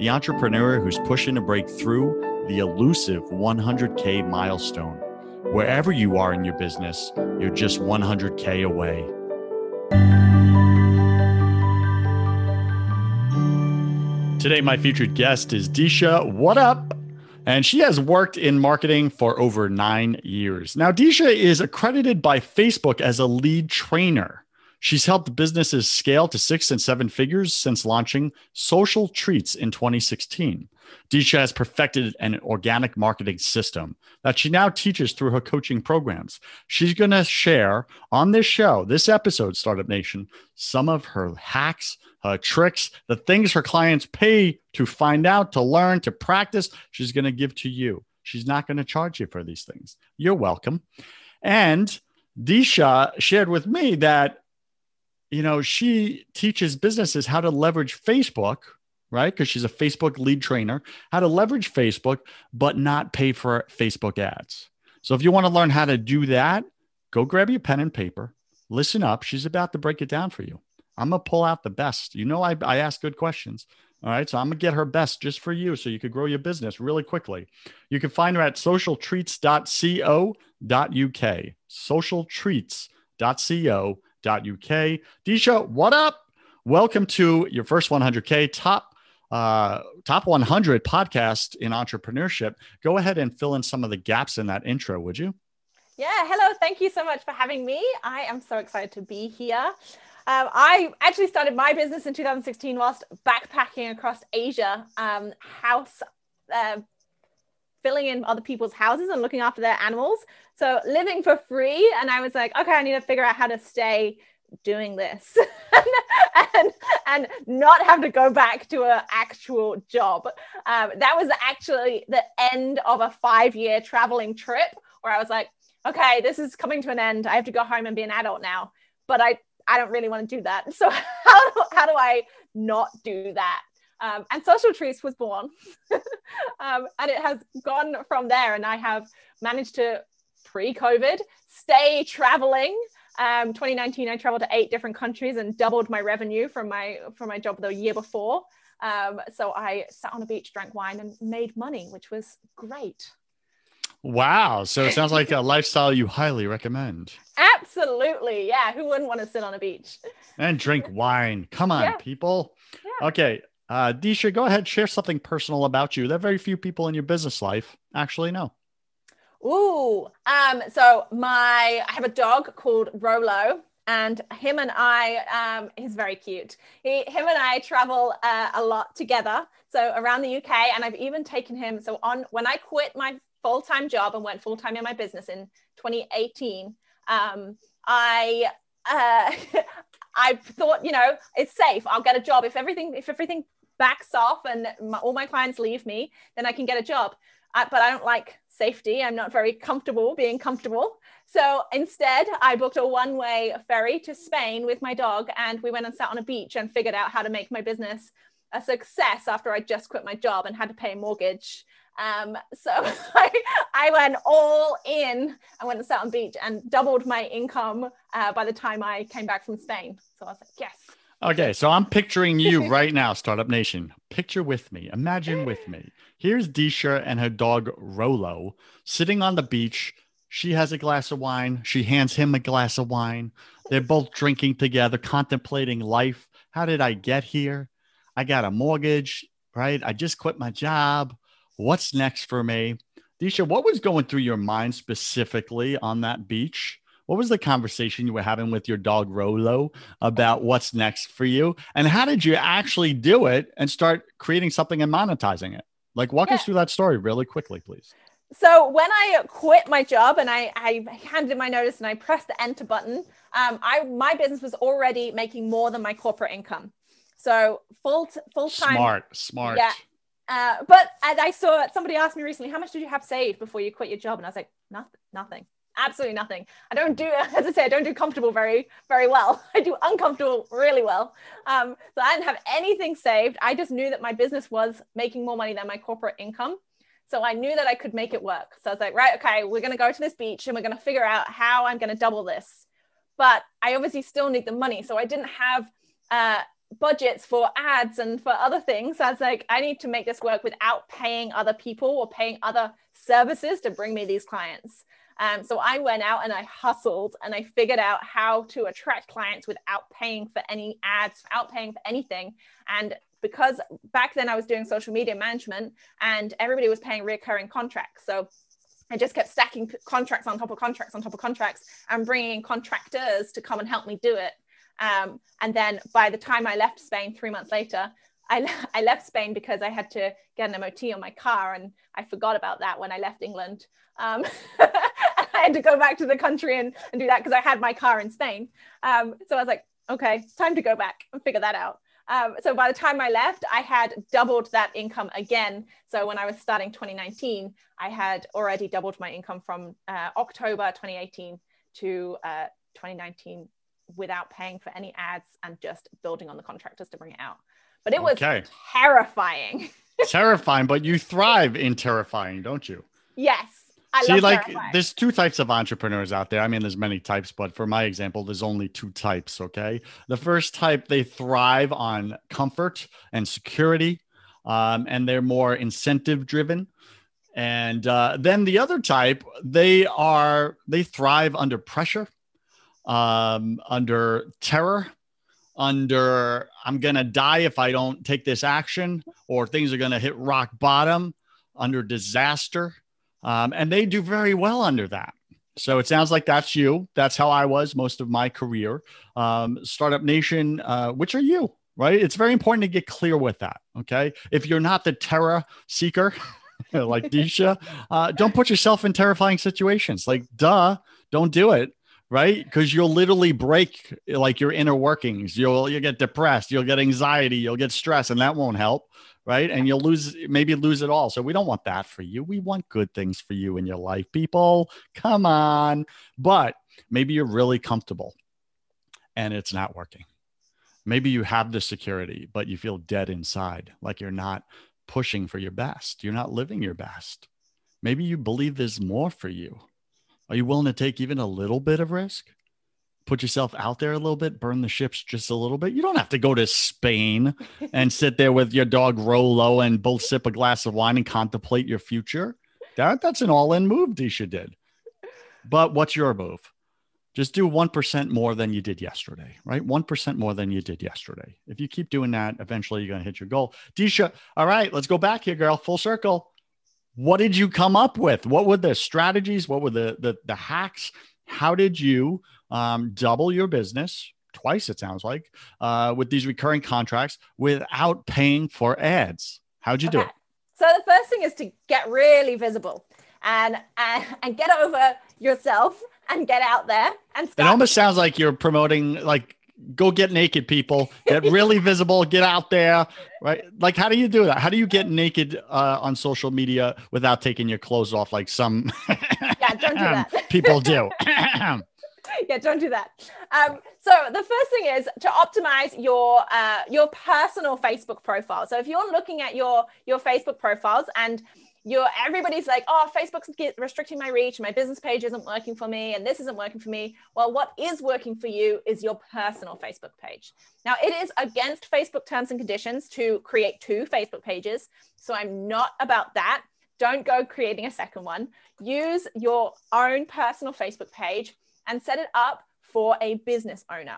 the entrepreneur who's pushing to break through the elusive 100K milestone. Wherever you are in your business, you're just 100K away. Today, my featured guest is Disha. What up? And she has worked in marketing for over nine years. Now, Disha is accredited by Facebook as a lead trainer. She's helped businesses scale to six and seven figures since launching Social Treats in 2016. Disha has perfected an organic marketing system that she now teaches through her coaching programs. She's going to share on this show, this episode, Startup Nation, some of her hacks, her tricks, the things her clients pay to find out, to learn, to practice. She's going to give to you. She's not going to charge you for these things. You're welcome. And Disha shared with me that you know, she teaches businesses how to leverage Facebook, right? Because she's a Facebook lead trainer, how to leverage Facebook, but not pay for Facebook ads. So if you want to learn how to do that, go grab your pen and paper, listen up. She's about to break it down for you. I'm going to pull out the best. You know, I, I ask good questions. All right. So I'm going to get her best just for you so you could grow your business really quickly. You can find her at socialtreats.co.uk. Socialtreats.co uk. Disha, what up? Welcome to your first 100K top uh, top 100 podcast in entrepreneurship. Go ahead and fill in some of the gaps in that intro, would you? Yeah, hello. Thank you so much for having me. I am so excited to be here. Um, I actually started my business in 2016 whilst backpacking across Asia, um, house uh, filling in other people's houses and looking after their animals. So living for free. And I was like, okay, I need to figure out how to stay doing this and, and, and not have to go back to an actual job. Um, that was actually the end of a five year traveling trip where I was like, okay, this is coming to an end. I have to go home and be an adult now. But I, I don't really want to do that. So how do, how do I not do that? Um, and Social Treats was born. um, and it has gone from there. And I have managed to, pre COVID, stay traveling. Um, 2019, I traveled to eight different countries and doubled my revenue from my from my job the year before. Um, so I sat on a beach, drank wine, and made money, which was great. Wow. So it sounds like a lifestyle you highly recommend. Absolutely. Yeah. Who wouldn't want to sit on a beach? And drink wine. Come on, yeah. people. Yeah. Okay. Uh, Disha, go ahead, share something personal about you that very few people in your business life actually know. Ooh, um, so my I have a dog called Rolo, and him and I, um, he's very cute. He, him and I travel uh, a lot together, so around the UK, and I've even taken him. So on when I quit my full time job and went full time in my business in 2018, um, I. Uh, I thought, you know, it's safe. I'll get a job if everything if everything backs off and my, all my clients leave me, then I can get a job. But I don't like safety. I'm not very comfortable being comfortable. So instead, I booked a one way ferry to Spain with my dog, and we went and sat on a beach and figured out how to make my business a success after I just quit my job and had to pay a mortgage. Um, so I, I went all in. I went and sat on beach and doubled my income uh, by the time I came back from Spain. So I was like, yes, Okay, so I'm picturing you right now, Startup Nation. Picture with me. Imagine with me. Here's Disha and her dog Rolo sitting on the beach. She has a glass of wine. She hands him a glass of wine. They're both drinking together, contemplating life. How did I get here? I got a mortgage, right? I just quit my job. What's next for me? Disha, what was going through your mind specifically on that beach? What was the conversation you were having with your dog Rolo about what's next for you? And how did you actually do it and start creating something and monetizing it? Like, walk yeah. us through that story really quickly, please. So when I quit my job and I, I handed my notice and I pressed the enter button, um, I my business was already making more than my corporate income. So full full time. Smart, smart. Yeah. Uh, but as I saw somebody asked me recently, how much did you have saved before you quit your job? And I was like, nothing, nothing, absolutely nothing. I don't do, as I say, I don't do comfortable very, very well. I do uncomfortable really well. Um, so I didn't have anything saved. I just knew that my business was making more money than my corporate income. So I knew that I could make it work. So I was like, right, okay, we're going to go to this beach and we're going to figure out how I'm going to double this. But I obviously still need the money. So I didn't have uh, budgets for ads and for other things. So I was like, I need to make this work without paying other people or paying other services to bring me these clients. Um, so I went out and I hustled and I figured out how to attract clients without paying for any ads, without paying for anything. And because back then I was doing social media management and everybody was paying recurring contracts. So I just kept stacking contracts on top of contracts on top of contracts and bringing in contractors to come and help me do it. Um, and then by the time I left Spain three months later, I, I left Spain because I had to get an MOT on my car and I forgot about that when I left England. Um, I had to go back to the country and, and do that because I had my car in Spain. Um, so I was like, okay, it's time to go back and figure that out. Um, so by the time I left, I had doubled that income again. So when I was starting 2019, I had already doubled my income from uh, October 2018 to uh, 2019 without paying for any ads and just building on the contractors to bring it out. But it was okay. terrifying. terrifying, but you thrive in terrifying, don't you? Yes. I See, like there's two types of entrepreneurs out there. I mean, there's many types, but for my example, there's only two types. Okay. The first type, they thrive on comfort and security, um, and they're more incentive driven. And uh, then the other type, they are they thrive under pressure, um, under terror, under I'm gonna die if I don't take this action, or things are gonna hit rock bottom, under disaster um, and they do very well under that. So it sounds like that's you. That's how I was most of my career. Um, Startup Nation, uh, which are you? Right? It's very important to get clear with that. Okay. If you're not the terror seeker, like Disha, uh, don't put yourself in terrifying situations. Like, duh, don't do it right because you'll literally break like your inner workings you'll you'll get depressed you'll get anxiety you'll get stress and that won't help right? And you'll lose, maybe lose it all. So we don't want that for you. We want good things for you in your life, people. Come on. But maybe you're really comfortable and it's not working. Maybe you have the security, but you feel dead inside, like you're not pushing for your best. You're not living your best. Maybe you believe there's more for you. Are you willing to take even a little bit of risk? Put yourself out there a little bit, burn the ships just a little bit. You don't have to go to Spain and sit there with your dog Rolo and both sip a glass of wine and contemplate your future. That that's an all-in move Disha did. But what's your move? Just do 1% more than you did yesterday, right? 1% more than you did yesterday. If you keep doing that, eventually you're going to hit your goal. Disha, all right, let's go back here, girl. Full circle. What did you come up with? What were the strategies? What were the the, the hacks? How did you um, double your business twice, it sounds like, uh, with these recurring contracts without paying for ads. How'd you okay. do it? So the first thing is to get really visible and and, and get over yourself and get out there and start. It almost sounds like you're promoting like go get naked people get really visible get out there right like how do you do that how do you get naked uh, on social media without taking your clothes off like some yeah don't do that people do yeah, don't do that. Um, so the first thing is to optimize your uh, your personal Facebook profile. So if you're looking at your your Facebook profiles and you're everybody's like, oh, Facebook's restricting my reach, my business page isn't working for me, and this isn't working for me. Well, what is working for you is your personal Facebook page. Now, it is against Facebook terms and conditions to create two Facebook pages. So I'm not about that. Don't go creating a second one. Use your own personal Facebook page and set it up for a business owner.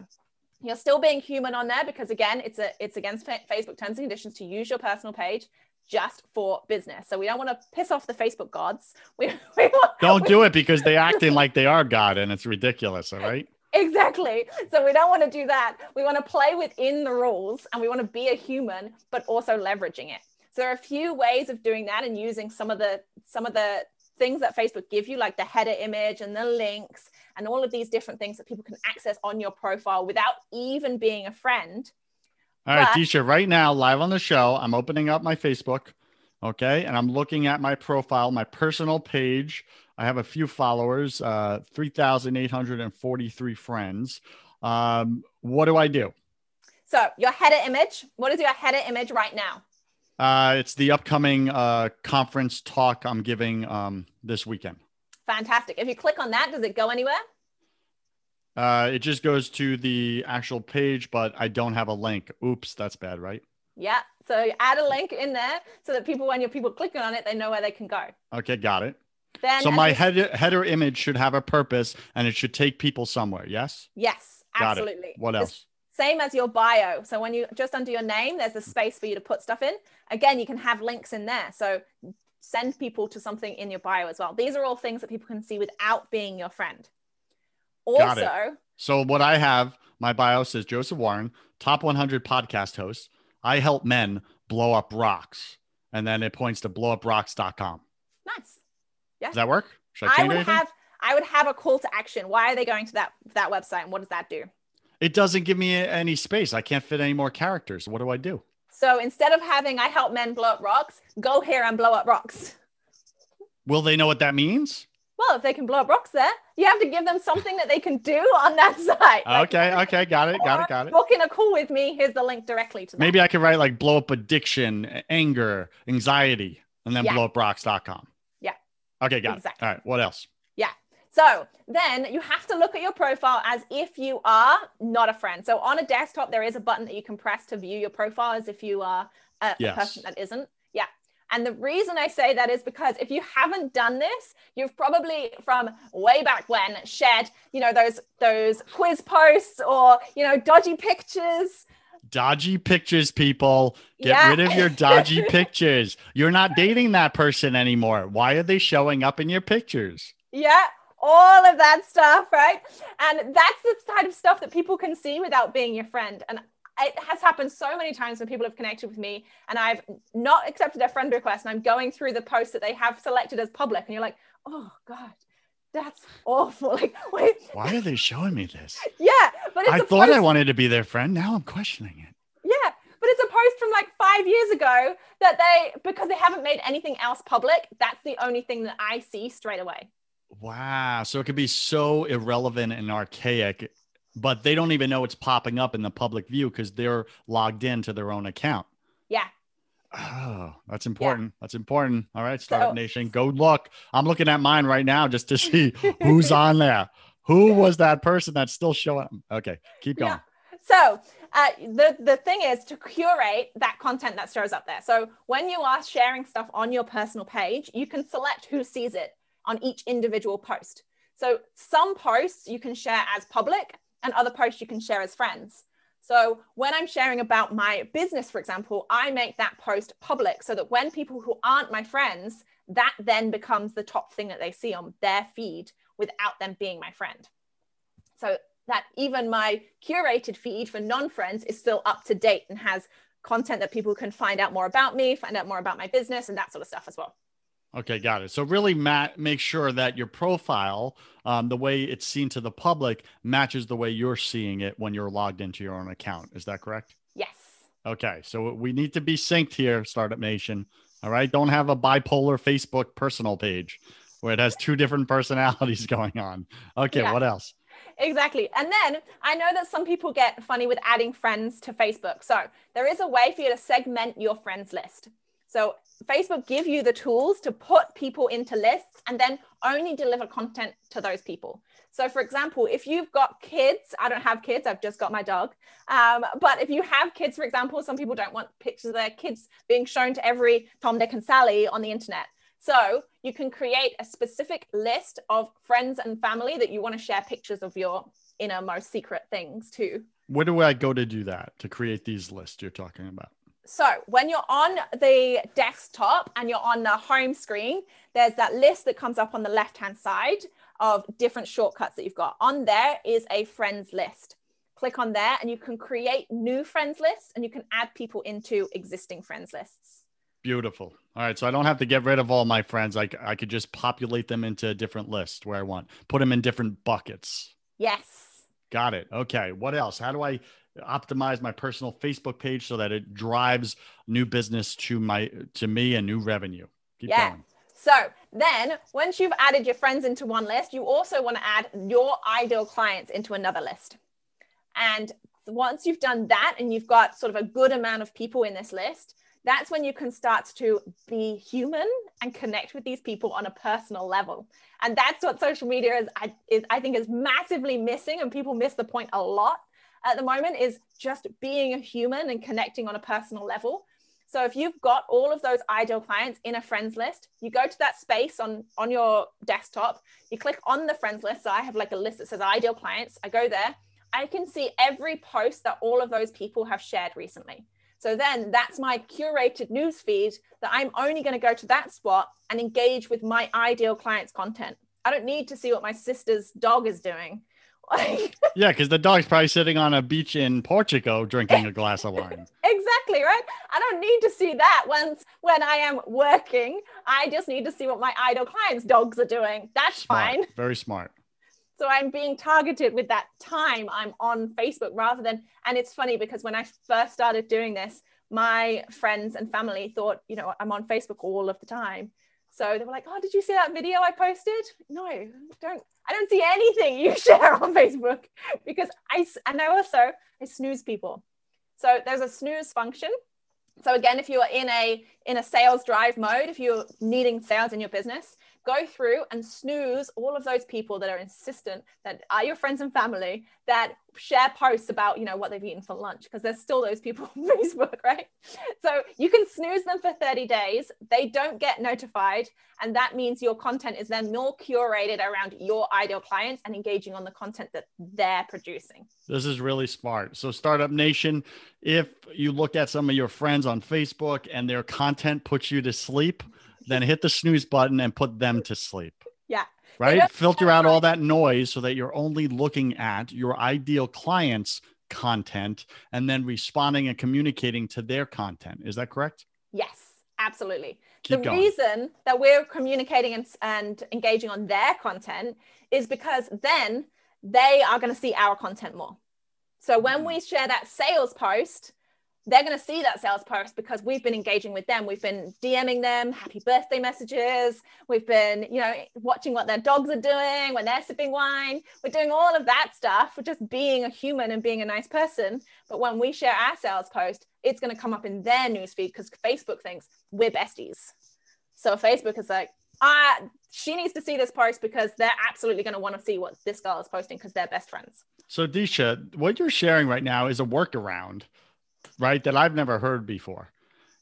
You're still being human on there because again, it's a it's against Facebook terms and conditions to use your personal page. just for business. So we don't want to piss off the Facebook gods. We, we want, Don't we- do it because they're acting like they are God and it's ridiculous. All right. Exactly. So we don't want to do that. We want to play within the rules and we want to be a human, but also leveraging it. So there are a few ways of doing that and using some of the some of the things that Facebook give you, like the header image and the links and all of these different things that people can access on your profile without even being a friend. All right, But- Disha, right now, live on the show, I'm opening up my Facebook. Okay. And I'm looking at my profile, my personal page. I have a few followers, uh, 3,843 friends. Um, what do I do? So your header image, what is your header image right now? Uh, it's the upcoming uh, conference talk I'm giving um, this weekend. Fantastic. If you click on that, does it go anywhere? Uh, it just goes to the actual page, but I don't have a link. Oops, that's bad, right? Yeah. So add a link in there so that people, when your people clicking on it, they know where they can go. Okay, got it. Then So my header, header image should have a purpose and it should take people somewhere. Yes. Yes, Got it. absolutely. What It's else? Same as your bio. So when you just under your name, there's a space for you to put stuff in. Again, you can have links in there. So send people to something in your bio as well. These are all things that people can see without being your friend. Also, So what I have, my bio says Joseph Warren, top 100 podcast host. I help men blow up rocks. And then it points to blowuprocks.com. nice. Yeah. Does that work? Should I I would anything? have I would have a call to action. Why are they going to that that website and what does that do? it doesn't give me any space. I can't fit any more characters. What do I do? So instead of having I help men blow up rocks, go here and blow up rocks. Will they know what that means? Well, if they can blow up rocks there, you have to give them something that they can do on that site. Like, Okay, okay, got it, got it, got it. Book in a call with me. Here's the link directly to that. Maybe I could write like blow up addiction, anger, anxiety, and then Yeah. blowuprocks.com. Yeah. Okay, got Exactly. it. All right, what else? So then you have to look at your profile as if you are not a friend. So on a desktop, there is a button that you can press to view your profile as if you are a, a person that isn't. Yeah. And the reason I say that is because if you haven't done this, you've probably from way back when shared, you know, those those quiz posts or you know, dodgy pictures. Dodgy pictures, people. Get Yeah. rid of your dodgy pictures. You're not dating that person anymore. Why are they showing up in your pictures? Yeah, all of that stuff, right? And that's the kind of stuff that people can see without being your friend. And it has happened so many times when people have connected with me and I've not accepted their friend request and I'm going through the posts that they have selected as public and you're like, oh God, that's awful. Like, wait, Why are they showing me this? yeah, but it's I thought post, I wanted to be their friend. Now I'm questioning it. yeah, but it's a post from like five years ago that they, because they haven't made anything else public, that's the only thing that I see straight away. Wow. So it could be so irrelevant and archaic, but they don't even know it's popping up in the public view because they're logged into their own account. Yeah. Oh, that's important. That's important. All right, Startup So- Nation, go look. I'm looking at mine right now just to see who's on there. Who was that person that's still showing up? Okay, keep going. Yeah. So uh, the the thing is to curate that content that shows up there. So when you are sharing stuff on your personal page, you can select who sees it on each individual post. So some posts you can share as public, and other posts you can share as friends. So when I'm sharing about my business, for example, I make that post public so that when people who aren't my friends, that then becomes the top thing that they see on their feed without them being my friend. So that even my curated feed for non-friends is still up to date and has content that people can find out more about me, find out more about my business and that sort of stuff as well. Okay, got it. So really, Matt, make sure that your profile, um, the way it's seen to the public, matches the way you're seeing it when you're logged into your own account. Is that correct? Yes. Okay, so we need to be synced here, Startup Nation. All right, don't have a bipolar Facebook personal page where it has two different personalities going on. Okay, Yeah. what else? Exactly. And then I know that some people get funny with adding friends to Facebook. So there is a way for you to segment your friends list. So Facebook give you the tools to put people into lists and then only deliver content to those people. So for example, if you've got kids, I don't have kids, I've just got my dog. Um, but if you have kids, for example, some people don't want pictures of their kids being shown to every Tom, Dick, and Sally on the internet. So you can create a specific list of friends and family that you want to share pictures of your inner most secret things to. Where do I go to do that to create these lists you're talking about? So when you're on the desktop and you're on the home screen, there's that list that comes up on the left hand side of different shortcuts that you've got. On there is a friends list. Click on there and you can create new friends lists and you can add people into existing friends lists. Beautiful. All right. So I don't have to get rid of all my friends. I, I could just populate them into a different list where I want, put them in different buckets. Yes. Got it. Okay. What else? How do I optimize my personal Facebook page so that it drives new business to my to me and new revenue? Keep yeah. Going. So then once you've added your friends into one list, you also want to add your ideal clients into another list. And once you've done that and you've got sort of a good amount of people in this list, that's when you can start to be human and connect with these people on a personal level. And that's what social media is, I, is, I think is massively missing and people miss the point a lot at the moment is just being a human and connecting on a personal level. So if you've got all of those ideal clients in a friends list, you go to that space on on your desktop, you click on the friends list. So I have like a list that says ideal clients. I go there, I can see every post that all of those people have shared recently. So then that's my curated news feed that I'm only going to go to that spot and engage with my ideal client's content. I don't need to see what my sister's dog is doing. yeah, because the dog's probably sitting on a beach in Portugal drinking a glass of wine. exactly, right? I don't need to see that once when I am working. I just need to see what my ideal clients' dogs are doing. That's smart. fine. Very smart. So I'm being targeted with that time I'm on Facebook rather than, and it's funny because when I first started doing this, my friends and family thought, you know, I'm on Facebook all of the time. So they were like, "Oh, did you see that video I posted?" No, don't. I don't see anything you share on Facebook because I and I also I snooze people. So there's a snooze function. So again, if you are in a in a sales drive mode, if you're needing sales in your business, go through and snooze all of those people that are insistent that are your friends and family that share posts about you know what they've eaten for lunch because there's still those people on facebook right? So you can snooze them for 30 days. They don't get notified and that means your content is then more curated around your ideal clients and engaging on the content that they're producing. This is really smart. So startup nation if you look at some of your friends on facebook and their content puts you to sleep then hit the snooze button and put them to sleep. Yeah. Right? Filter out all that noise so that you're only looking at your ideal clients' content and then responding and communicating to their content. Is that correct? Yes, absolutely. Keep the going. reason that we're communicating and, and engaging on their content is because then they are going to see our content more. So when mm. we share that sales post, they're going to see that sales post because we've been engaging with them. We've been DMing them happy birthday messages. We've been, you know, watching what their dogs are doing when they're sipping wine. We're doing all of that stuff. We're just being a human and being a nice person. But when we share our sales post, it's going to come up in their newsfeed because Facebook thinks we're besties. So Facebook is like, ah, she needs to see this post because they're absolutely going to want to see what this girl is posting because they're best friends. So, Disha, what you're sharing right now is a workaround right? That I've never heard before.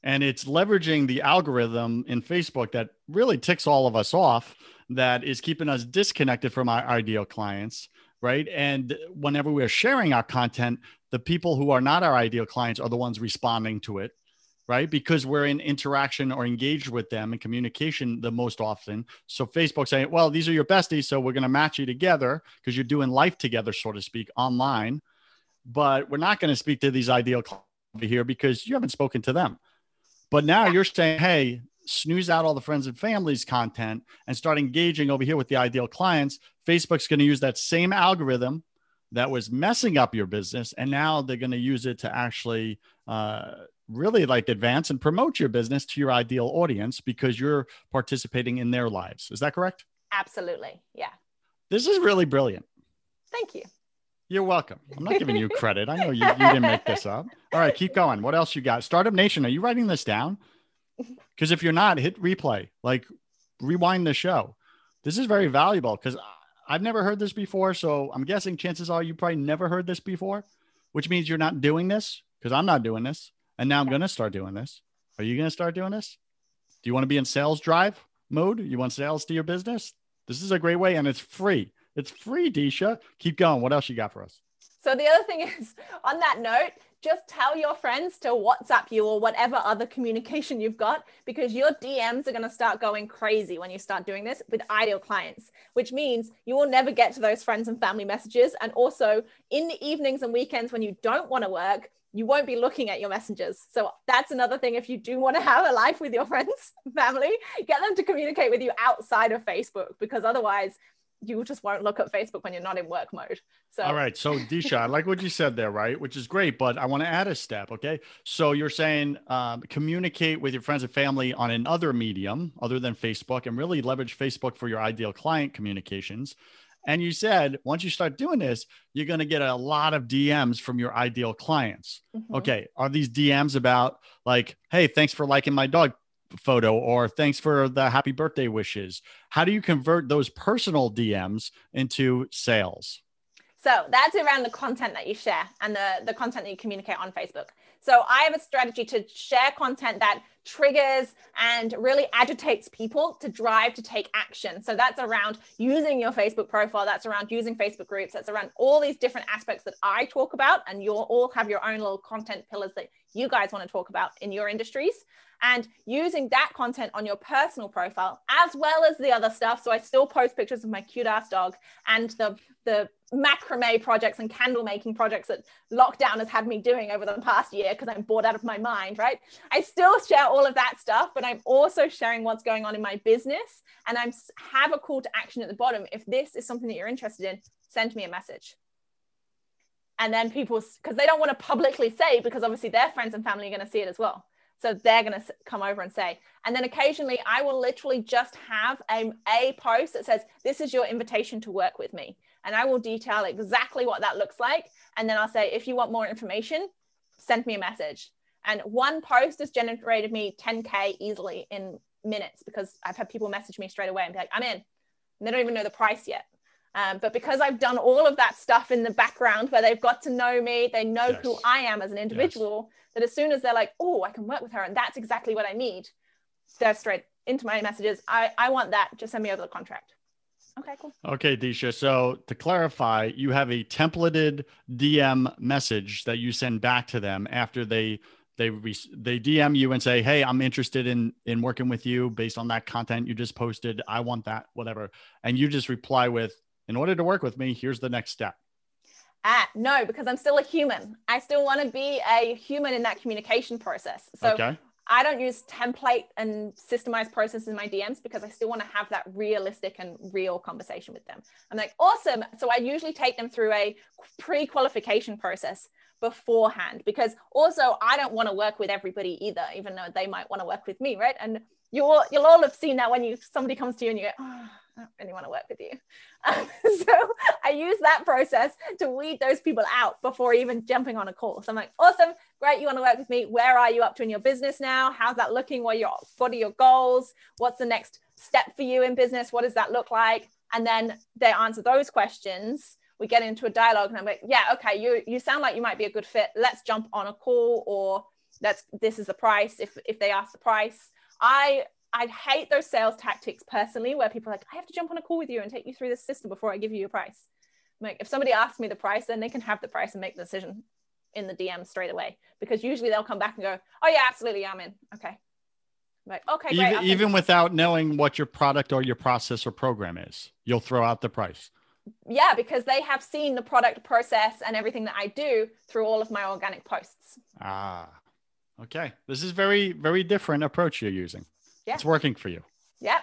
And it's leveraging the algorithm in Facebook that really ticks all of us off, that is keeping us disconnected from our ideal clients, right? And whenever we're sharing our content, the people who are not our ideal clients are the ones responding to it, right? Because we're in interaction or engaged with them in communication the most often. So Facebook saying, well, these are your besties, so we're going to match you together because you're doing life together, so to speak, online. But we're not going to speak to these ideal clients over here because you haven't spoken to them. But now yeah. you're saying, hey, snooze out all the friends and families content and start engaging over here with the ideal clients. Facebook's going to use that same algorithm that was messing up your business. And now they're going to use it to actually uh, really like advance and promote your business to your ideal audience because you're participating in their lives. Is that correct? Absolutely. Yeah. This is really brilliant. Thank you. You're welcome. I'm not giving you credit. I know you, you didn't make this up. All right, keep going. What else you got? Startup Nation, are you writing this down? Because if you're not, hit replay, like rewind the show. This is very valuable because I've never heard this before. So I'm guessing chances are you probably never heard this before, which means you're not doing this because I'm not doing this. And now I'm going to start doing this. Are you going to start doing this? Do you want to be in sales drive mode? You want sales to your business? This is a great way and it's free. It's free, Disha. Keep going. What else you got for us? So the other thing is, on that note, just tell your friends to WhatsApp you or whatever other communication you've got because your DMs are going to start going crazy when you start doing this with ideal clients, which means you will never get to those friends and family messages. And also in the evenings and weekends when you don't want to work, you won't be looking at your messengers. So that's another thing. If you do want to have a life with your friends, family, get them to communicate with you outside of Facebook because otherwise you just won't look at Facebook when you're not in work mode. So all right. So Disha, I like what you said there, right? Which is great, but I want to add a step. Okay. So you're saying um, communicate with your friends and family on another medium other than Facebook and really leverage Facebook for your ideal client communications. And you said once you start doing this, you're going to get a lot of DMs from your ideal clients. Mm-hmm. Okay. Are these DMs about like, hey, thanks for liking my dog photo or thanks for the happy birthday wishes. How do you convert those personal DMs into sales? So that's around the content that you share and the, the content that you communicate on Facebook. So I have a strategy to share content that triggers and really agitates people to drive to take action. So that's around using your Facebook profile, that's around using Facebook groups, that's around all these different aspects that I talk about. And you'll all have your own little content pillars that you guys want to talk about in your industries and using that content on your personal profile as well as the other stuff. So I still post pictures of my cute ass dog and the the macrame projects and candle making projects that lockdown has had me doing over the past year because I'm bored out of my mind, right? I still share all of that stuff, but I'm also sharing what's going on in my business and I'm have a call to action at the bottom. If this is something that you're interested in, send me a message and then people because they don't want to publicly say because obviously their friends and family are going to see it as well so they're going to come over and say, and then occasionally I will literally just have a, a post that says, This is your invitation to work with me. And I will detail exactly what that looks like. And then I'll say, If you want more information, send me a message. And one post has generated me 10K easily in minutes because I've had people message me straight away and be like, I'm in. And they don't even know the price yet. Um, but because I've done all of that stuff in the background where they've got to know me, they know yes. who I am as an individual, yes. that as soon as they're like, oh, I can work with her and that's exactly what I need, they're straight into my messages. I, I want that. Just send me over the contract. Okay, cool. Okay, Disha. So to clarify, you have a templated DM message that you send back to them after they they they DM you and say, "Hey, I'm interested in in working with you based on that content you just posted. I want that, whatever." And you just reply with, in order to work with me, here's the next step? Ah, no, because I'm still a human. I still want to be a human in that communication process. So okay. I don't use template and systemized processes in my DMs because I still want to have that realistic and real conversation with them. I'm like, awesome. So I usually take them through a pre qualification process beforehand because also I don't want to work with everybody either, even though they might want to work with me, right? And you'll you'll all have seen that when you somebody comes to you and you go, oh, I don't really want to work with you. Um, so I use that process to weed those people out before even jumping on a call. So I'm like, awesome, great, you want to work with me. Where are you up to in your business now? How's that looking? What are your what are your goals? What's the next step for you in business? What does that look like? And then they answer those questions. We get into a dialogue, and I'm like, yeah, okay, you you sound like you might be a good fit. Let's jump on a call, or let's this is the price. If if they ask the price, I I hate those sales tactics personally, where people are like, I have to jump on a call with you and take you through this system before I give you your price. I'm like, if somebody asks me the price, then they can have the price and make the decision in the DM straight away. Because usually they'll come back and go, Oh yeah, absolutely, I'm in. Okay. I'm like, okay, great, even, even without knowing what your product or your process or program is, you'll throw out the price. Yeah, because they have seen the product process and everything that I do through all of my organic posts. Ah, okay. This is very, very different approach you're using. Yeah. It's working for you. Yep.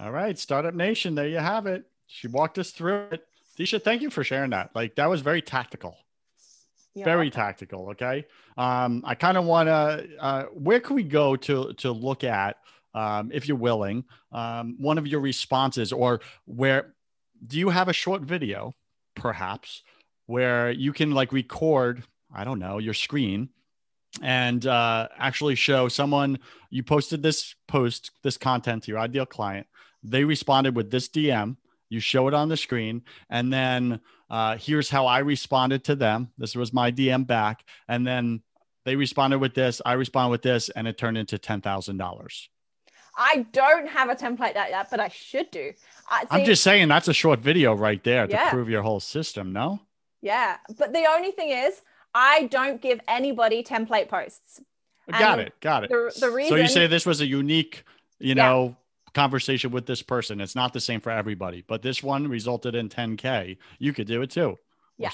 All right. Startup Nation. There you have it. She walked us through it. Disha, thank you for sharing that. Like that was very tactical. Yeah. Very tactical. Okay. Um, I kind of want to, uh, where can we go to, to look at, um, if you're willing, um, one of your responses or where do you have a short video perhaps where you can like record, I don't know, your screen and uh, actually show someone you posted this post, this content to your ideal client. They responded with this DM. You show it on the screen, and then uh, here's how I responded to them. This was my DM back, and then they responded with this. I responded with this, and it turned into ten thousand dollars. I don't have a template like that, but I should do. Uh, see, I'm just saying that's a short video right there to yeah. prove your whole system. No. Yeah, but the only thing is, I don't give anybody template posts. Got And it. Got it. The, the reason so you say this was a unique, you know, conversation with this person. It's not the same for everybody, but this one resulted in 10K. You could do it too. Yeah.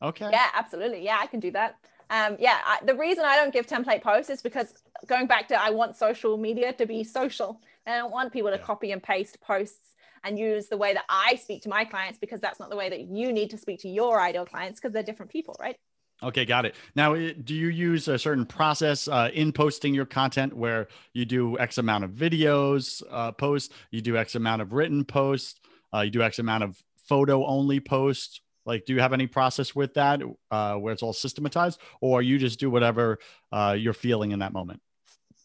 Okay. Yeah, absolutely. Yeah, I can do that. Um, yeah, I, the reason I don't give template posts is because going back to I want social media to be social. And I don't want people to Yeah. copy and paste posts and use the way that I speak to my clients because that's not the way that you need to speak to your ideal clients because they're different people, right? Okay, got it. Now, do you use a certain process uh, in posting your content where you do X amount of videos uh, posts, you do X amount of written posts, uh, you do X amount of photo only posts? Like, do you have any process with that uh, where it's all systematized, or you just do whatever uh, you're feeling in that moment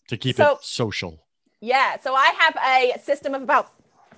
to keep So- it social? Yeah. So I have a system of about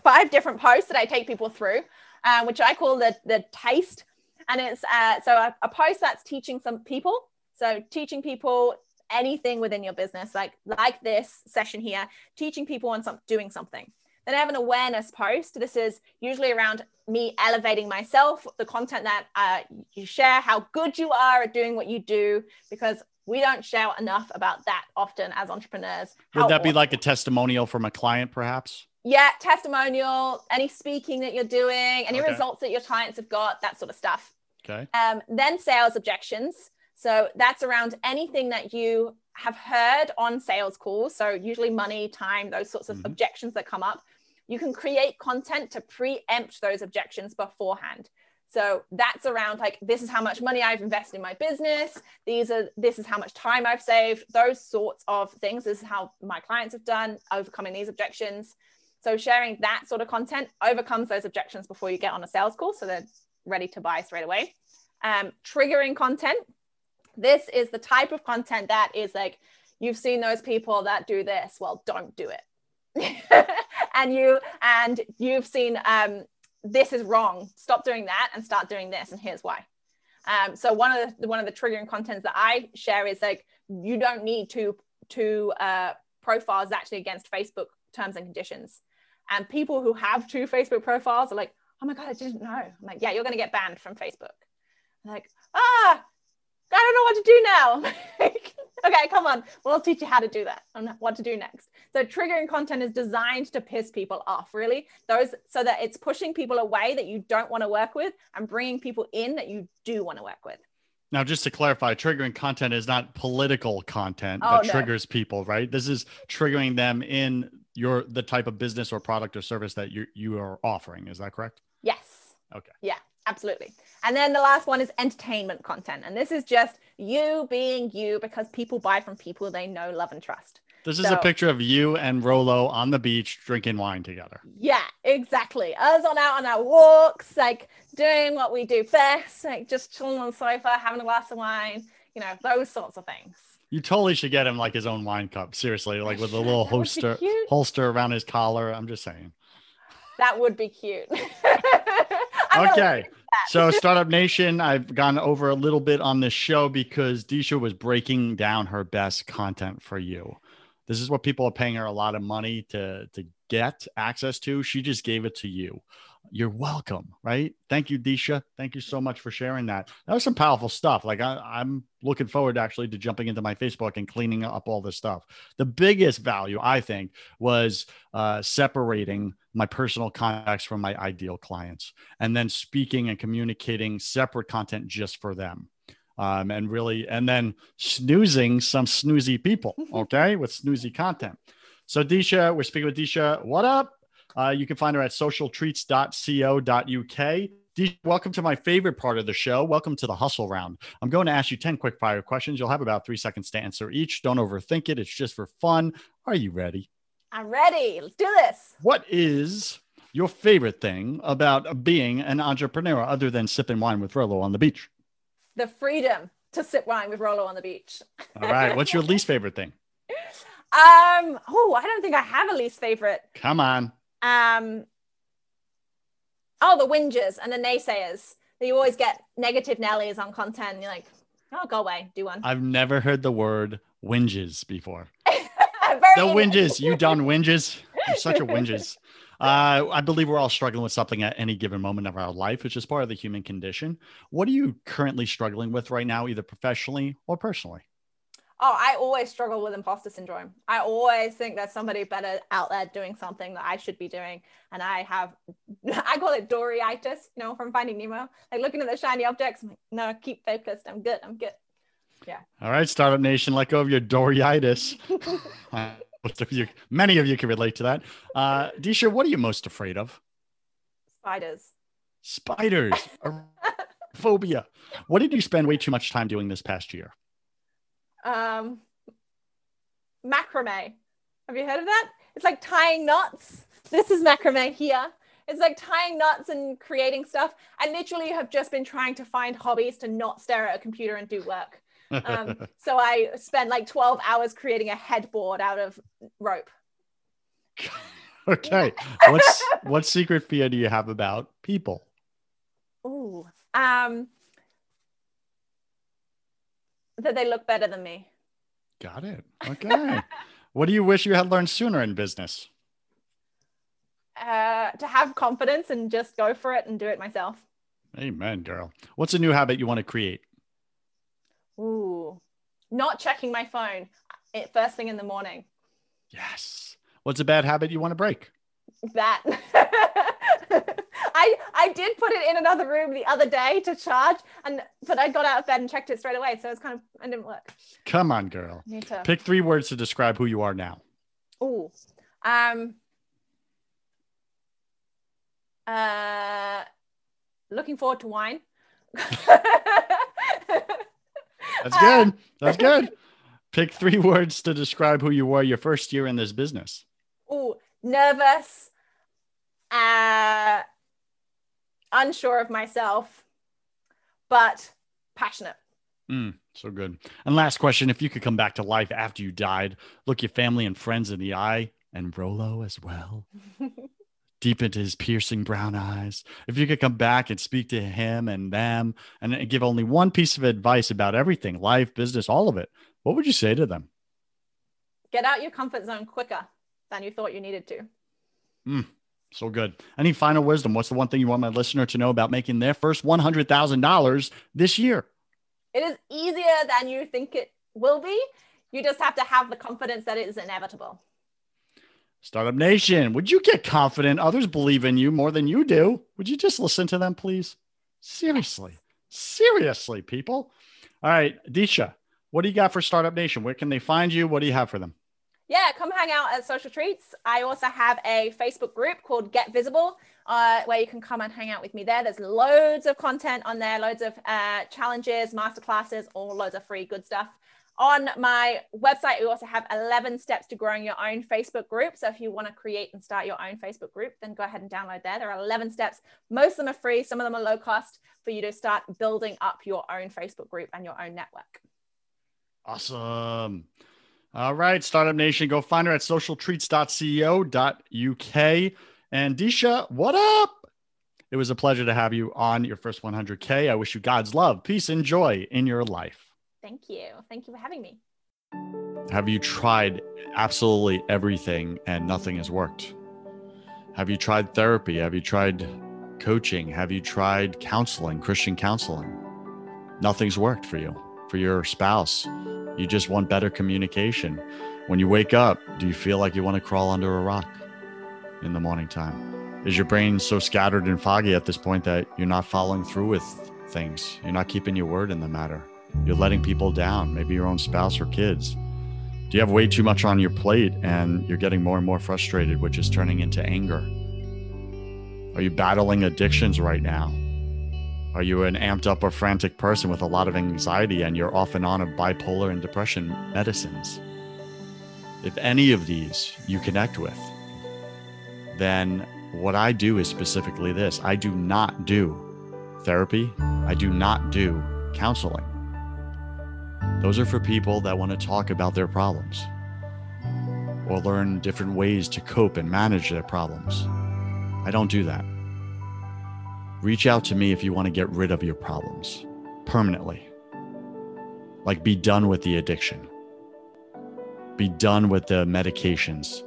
five different posts that I take people through, uh, which I call the the taste. And it's uh, so a, a post that's teaching some people. So teaching people anything within your business, like like this session here, teaching people on some doing something. Then I have an awareness post. This is usually around me elevating myself, the content that uh, you share, how good you are at doing what you do, because we don't share enough about that often as entrepreneurs. Would that be awesome like a testimonial from a client, perhaps? yeah testimonial any speaking that you're doing any Okay. results that your clients have got that sort of stuff Okay. um, then sales objections so that's around anything that you have heard on sales calls so usually money time those sorts of Mhm. objections that come up you can create content to preempt those objections beforehand so that's around like this is how much money I've invested in my business. These are this is how much time I've saved. Those sorts of things. This is how my clients have done overcoming these objections. So sharing that sort of content overcomes those objections before you get on a sales call, so they're ready to buy straight away. Um, triggering content. This is the type of content that is like you've seen those people that do this. Well, don't do it. and you and you've seen um, this is wrong. Stop doing that and start doing this. And here's why. Um, so one of the one of the triggering contents that I share is like you don't need to two uh, profiles actually against Facebook terms and conditions. And people who have two Facebook profiles are like, oh my god, I didn't know. I'm like, yeah, you're to get banned from Facebook. I'm like, ah, I don't know what to do now. okay, come on, we'll teach you how to do that and what to do next. So triggering content is designed to piss people off, really. Those so that it's pushing people away that you don't want to work with and bringing people in that you do want to work with. Now, just to clarify, triggering content is not political content Oh, that no. triggers people, right? This is triggering them in your the type of business or product or service that you you are offering. Is that correct? Yes. Okay. Yeah, absolutely. And then the last one is entertainment content. And this is just you being you because people buy from people they know, love, and trust. This is So- a picture of you and Rolo on the beach drinking wine together. Yeah, exactly. Us on out on our walks, like doing what we do best, like just chilling on the sofa, having a glass of wine, you know, those sorts of things. You totally should get him like his own wine cup. Seriously, like with a little That would be holster holster around his collar. I'm just saying. That would be cute. Okay. Look at that. So, Startup Nation, I've gone over a little bit on this show because Disha was breaking down her best content for you. This is what people are paying her a lot of money to to get access to. She just gave it to you. You're welcome, right? Thank you, Disha. Thank you so much for sharing that. That was some powerful stuff. Like I, I'm looking forward actually to jumping into my Facebook and cleaning up all this stuff. The biggest value, I think, was uh, separating my personal contacts from my ideal clients and then speaking and communicating separate content just for them. Um, and really, and then snoozing some snoozy people, okay, with snoozy content. So, Disha, we're speaking with Disha. What up? Uh, you can find her at socialtreats.co.uk. Welcome to my favorite part of the show. Welcome to the hustle round. I'm going to ask you 10 quick fire questions. You'll have about three seconds to answer each. Don't overthink it, it's just for fun. Are you ready? I'm ready. Let's do this. What is your favorite thing about being an entrepreneur other than sipping wine with Rolo on the beach? The freedom to sip wine with Rolo on the beach. All right. What's your least favorite thing? Um, oh, I don't think I have a least favorite. Come on. Um, oh, the whingers and the naysayers. You always get negative Nellies on content. And you're like, oh, go away, do one. I've never heard the word whinges before. The whinges. You done whinges? You're such a whinges. Uh, I believe we're all struggling with something at any given moment of our life, which is part of the human condition. What are you currently struggling with right now, either professionally or personally? Oh, I always struggle with imposter syndrome. I always think there's somebody better out there doing something that I should be doing. And I have, I call it Dory-itis, you know, from Finding Nemo. Like looking at the shiny objects, I'm like, no, keep focused. I'm good. I'm good. Yeah. All right, Startup Nation, let go of your Dory-itis. you, many of you can relate to that. Uh, Disha, what are you most afraid of? Spiders. Spiders. phobia. What did you spend way too much time doing this past year? Um, macrame. Have you heard of that? It's like tying knots. This is macrame here. It's like tying knots and creating stuff. I literally have just been trying to find hobbies to not stare at a computer and do work. Um, so I spent like 12 hours creating a headboard out of rope. okay. What's what secret fear do you have about people? Ooh. Um that they look better than me. Got it. Okay. what do you wish you had learned sooner in business? Uh, to have confidence and just go for it and do it myself. Amen, girl. What's a new habit you want to create? Ooh, not checking my phone first thing in the morning. Yes. What's a bad habit you want to break? That. I I did put it in another room the other day to charge, and but I got out of bed and checked it straight away, so it's kind of it didn't work. Come on, girl. Need to pick three words to describe who you are now. Oh, um, uh, looking forward to wine. That's good. That's good. Pick three words to describe who you were your first year in this business. Oh, nervous, uh, unsure of myself, but passionate. Mm, so good. And last question if you could come back to life after you died, look your family and friends in the eye, and Rolo as well, deep into his piercing brown eyes, if you could come back and speak to him and them and give only one piece of advice about everything life, business, all of it, what would you say to them? Get out your comfort zone quicker than you thought you needed to. Mm, so good. Any final wisdom? What's the one thing you want my listener to know about making their first $100,000 this year? It is easier than you think it will be. You just have to have the confidence that it is inevitable. Startup Nation, would you get confident? Others believe in you more than you do. Would you just listen to them, please? Seriously. Seriously, people. All right, Disha, what do you got for Startup Nation? Where can they find you? What do you have for them? Yeah, come hang out at Social Treats. I also have a Facebook group called Get Visible, uh, where you can come and hang out with me there. There's loads of content on there, loads of uh, challenges, masterclasses, all loads of free good stuff. On my website, we also have 11 steps to growing your own Facebook group. So if you want to create and start your own Facebook group, then go ahead and download there. There are 11 steps. Most of them are free, some of them are low cost for you to start building up your own Facebook group and your own network. Awesome. All right, Startup Nation, go find her at socialtreats.co.uk. And Disha, what up? It was a pleasure to have you on your first 100K. I wish you God's love, peace, and joy in your life. Thank you. Thank you for having me. Have you tried absolutely everything and nothing has worked? Have you tried therapy? Have you tried coaching? Have you tried counseling, Christian counseling? Nothing's worked for you, for your spouse you just want better communication. When you wake up, do you feel like you want to crawl under a rock in the morning time? Is your brain so scattered and foggy at this point that you're not following through with things? You're not keeping your word in the matter. You're letting people down, maybe your own spouse or kids. Do you have way too much on your plate and you're getting more and more frustrated, which is turning into anger? Are you battling addictions right now? Are you an amped up or frantic person with a lot of anxiety and you're off and on of bipolar and depression medicines? If any of these you connect with, then what I do is specifically this I do not do therapy, I do not do counseling. Those are for people that want to talk about their problems or learn different ways to cope and manage their problems. I don't do that. Reach out to me if you want to get rid of your problems permanently. Like, be done with the addiction, be done with the medications,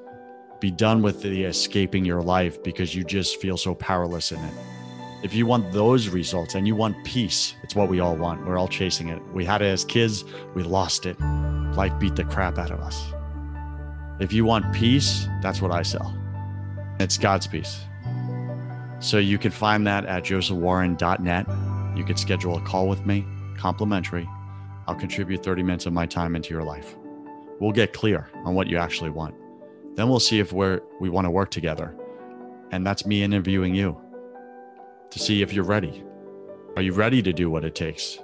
Be done with the escaping your life because you just feel so powerless in it. If you want those results and you want peace, it's what we all want. We're all chasing it. We had it as kids, we lost it. Life beat the crap out of us. If you want peace, that's what I sell. It's God's peace. So you can find that at josephwarren.net. You can schedule a call with me, complimentary. I'll contribute 30 minutes of my time into your life. We'll get clear on what you actually want. Then we'll see if we're, we want to work together. And that's me interviewing you to see if you're ready. Are you ready to do what it takes?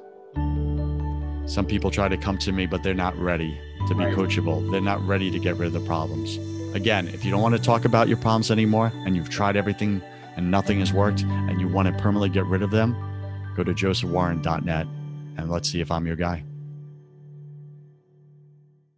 Some people try to come to me, but they're not ready to be Right. coachable. They're not ready to get rid of the problems. Again, if you don't want to talk about your problems anymore and you've tried everything and nothing has worked and you want to permanently get rid of them, go to josephwarren.net and let's see if I'm your guy.